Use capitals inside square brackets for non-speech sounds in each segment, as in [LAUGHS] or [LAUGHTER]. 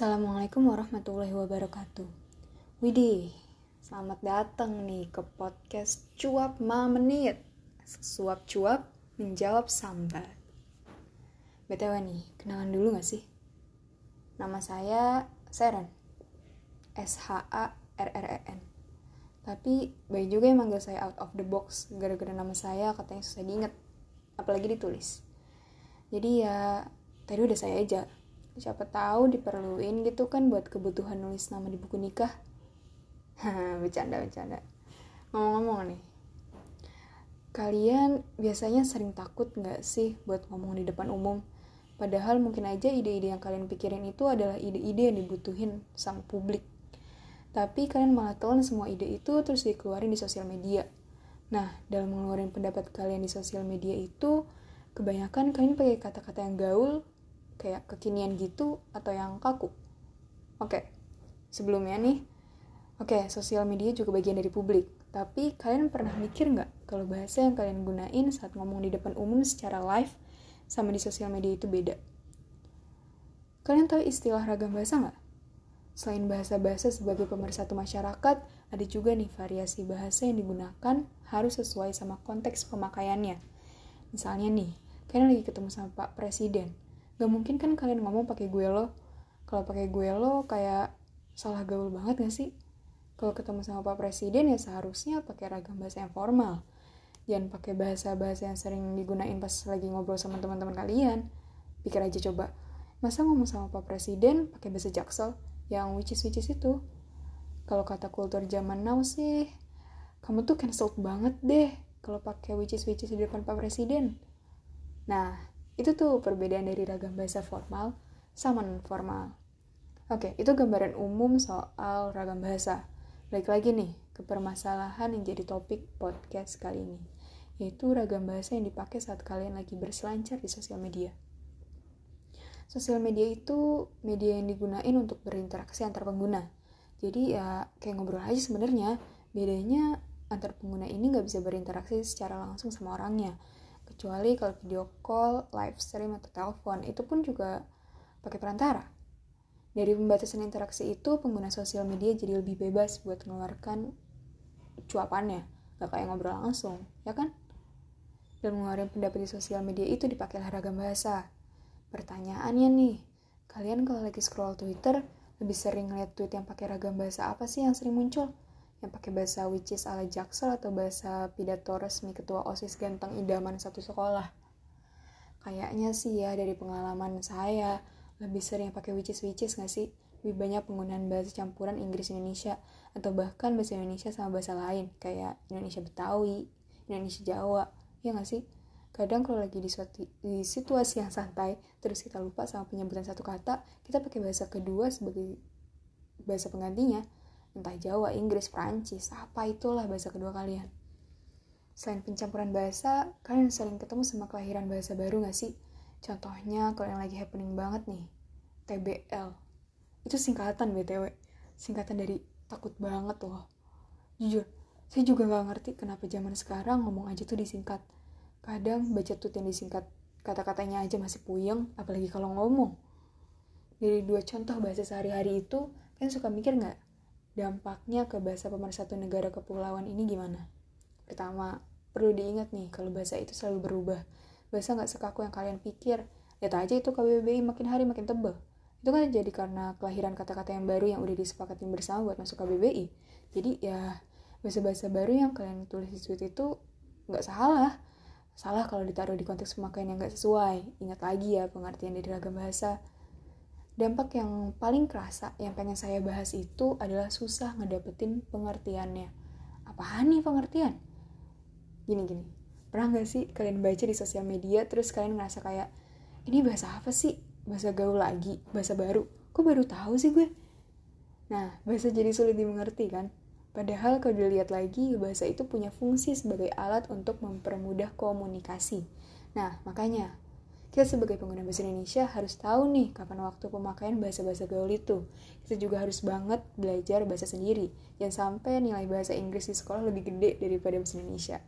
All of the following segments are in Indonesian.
Assalamualaikum warahmatullahi wabarakatuh. Widih, selamat datang nih ke podcast Cuap Ma Menit. Suap cuap menjawab sambat. BTW nih, kenalan dulu gak sih? Nama saya Seren. S-H-A-R-R-E-N. Tapi banyak juga yang manggil saya out of the box gara-gara nama saya katanya susah diinget. Apalagi ditulis. Jadi ya, tadi udah saya aja siapa tahu diperluin gitu kan buat kebutuhan nulis nama di buku nikah. [LAUGHS] Bercanda bercanda. Ngomong-ngomong nih kalian biasanya sering takut nggak sih buat ngomong di depan umum? Padahal mungkin aja ide-ide yang kalian pikirin itu adalah ide-ide yang dibutuhin sama publik. Tapi kalian malah telan semua ide itu terus dikeluarin di sosial media. Nah dalam mengeluarkan pendapat kalian di sosial media itu kebanyakan kalian pakai kata-kata yang gaul kayak kekinian gitu atau yang kaku? Oke, sebelumnya nih, oke, sosial media juga bagian dari publik. Tapi kalian pernah mikir nggak kalau bahasa yang kalian gunain saat ngomong di depan umum secara live sama di sosial media itu beda? Kalian tahu istilah ragam bahasa nggak? Selain bahasa-bahasa sebagai pemersatu masyarakat, ada juga nih variasi bahasa yang digunakan harus sesuai sama konteks pemakaiannya. Misalnya nih, kalian lagi ketemu sama Pak Presiden, gak mungkin kan kalian ngomong pakai gue lo. Kalau pakai gue lo kayak salah gaul banget gak sih? Kalau ketemu sama pak presiden ya seharusnya pakai ragam bahasa yang formal. Jangan pakai bahasa-bahasa yang sering digunain pas lagi ngobrol sama teman-teman kalian. Pikir aja coba. Masa ngomong sama pak presiden pakai bahasa jaksel? Yang which is which is itu. Kalau kata kultur zaman now sih kamu tuh cancel banget deh kalau pakai which is which is di depan pak presiden. Nah itu tuh perbedaan dari ragam bahasa formal sama non formal. Oke, itu gambaran umum soal ragam bahasa. Balik lagi nih ke permasalahan yang jadi topik podcast kali ini, yaitu ragam bahasa yang dipakai saat kalian lagi berselancar di sosial media. Sosial media itu media yang digunain untuk berinteraksi antar pengguna. Jadi ya kayak ngobrol aja sebenarnya. Bedanya antar pengguna ini nggak bisa berinteraksi secara langsung sama orangnya kecuali kalau video call, live stream atau telepon itu pun juga pakai perantara. Dari pembatasan interaksi itu, pengguna sosial media jadi lebih bebas buat mengeluarkan cuapannya, gak kayak ngobrol langsung, ya kan? Dan mengeluarkan pendapat di sosial media itu dipakai ragam bahasa. Pertanyaannya nih, kalian kalau lagi scroll Twitter, lebih sering lihat tweet yang pakai ragam bahasa apa sih yang sering muncul? Yang pakai bahasa which is ala jaksel atau bahasa pidato resmi ketua OSIS ganteng idaman satu sekolah. Kayaknya sih ya dari pengalaman saya lebih sering pakai which is which is gak sih? Lebih banyak penggunaan bahasa campuran Inggris Indonesia atau bahkan bahasa Indonesia sama bahasa lain kayak Indonesia Betawi, Indonesia Jawa, ya gak sih? Kadang kalau lagi di, suatu, di situasi yang santai, terus kita lupa sama penyebutan satu kata, kita pakai bahasa kedua sebagai bahasa penggantinya entah Jawa, Inggris, Prancis, apa itulah bahasa kedua kalian. Selain pencampuran bahasa, kalian sering ketemu sama kelahiran bahasa baru gak sih? Contohnya kalau yang lagi happening banget nih, TBL. Itu singkatan BTW, singkatan dari takut banget loh. Jujur, saya juga gak ngerti kenapa zaman sekarang ngomong aja tuh disingkat. Kadang baca tuh yang disingkat kata-katanya aja masih puyeng, apalagi kalau ngomong. Dari dua contoh bahasa sehari-hari itu, kalian suka mikir nggak dampaknya ke bahasa pemersatu negara kepulauan ini gimana? Pertama, perlu diingat nih kalau bahasa itu selalu berubah. Bahasa nggak sekaku yang kalian pikir. Lihat aja itu KBBI makin hari makin tebel. Itu kan jadi karena kelahiran kata-kata yang baru yang udah disepakati bersama buat masuk KBBI. Jadi ya bahasa-bahasa baru yang kalian tulis di tweet itu nggak salah. Salah kalau ditaruh di konteks pemakaian yang nggak sesuai. Ingat lagi ya pengertian dari ragam bahasa dampak yang paling kerasa yang pengen saya bahas itu adalah susah ngedapetin pengertiannya. Apaan nih pengertian? Gini-gini, pernah gak sih kalian baca di sosial media terus kalian ngerasa kayak, ini bahasa apa sih? Bahasa gaul lagi, bahasa baru. Kok baru tahu sih gue? Nah, bahasa jadi sulit dimengerti kan? Padahal kalau dilihat lagi, bahasa itu punya fungsi sebagai alat untuk mempermudah komunikasi. Nah, makanya kita sebagai pengguna bahasa Indonesia harus tahu nih kapan waktu pemakaian bahasa-bahasa gaul itu. Kita juga harus banget belajar bahasa sendiri. Jangan sampai nilai bahasa Inggris di sekolah lebih gede daripada bahasa Indonesia.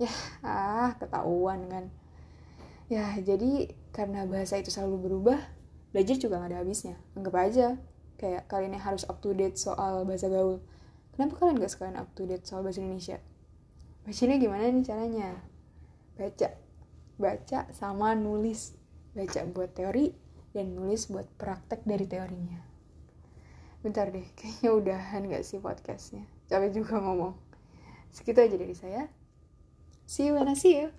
Ya, ah, ketahuan kan. Ya, jadi karena bahasa itu selalu berubah, belajar juga gak ada habisnya. Anggap aja, kayak kalian yang harus up to date soal bahasa gaul kenapa kalian gak sekalian up to date soal bahasa Indonesia bacanya gimana nih caranya baca baca sama nulis. Baca buat teori dan nulis buat praktek dari teorinya. Bentar deh kayaknya udahan gak sih podcastnya? Capek juga ngomong. Segitu aja dari saya. See you when I see you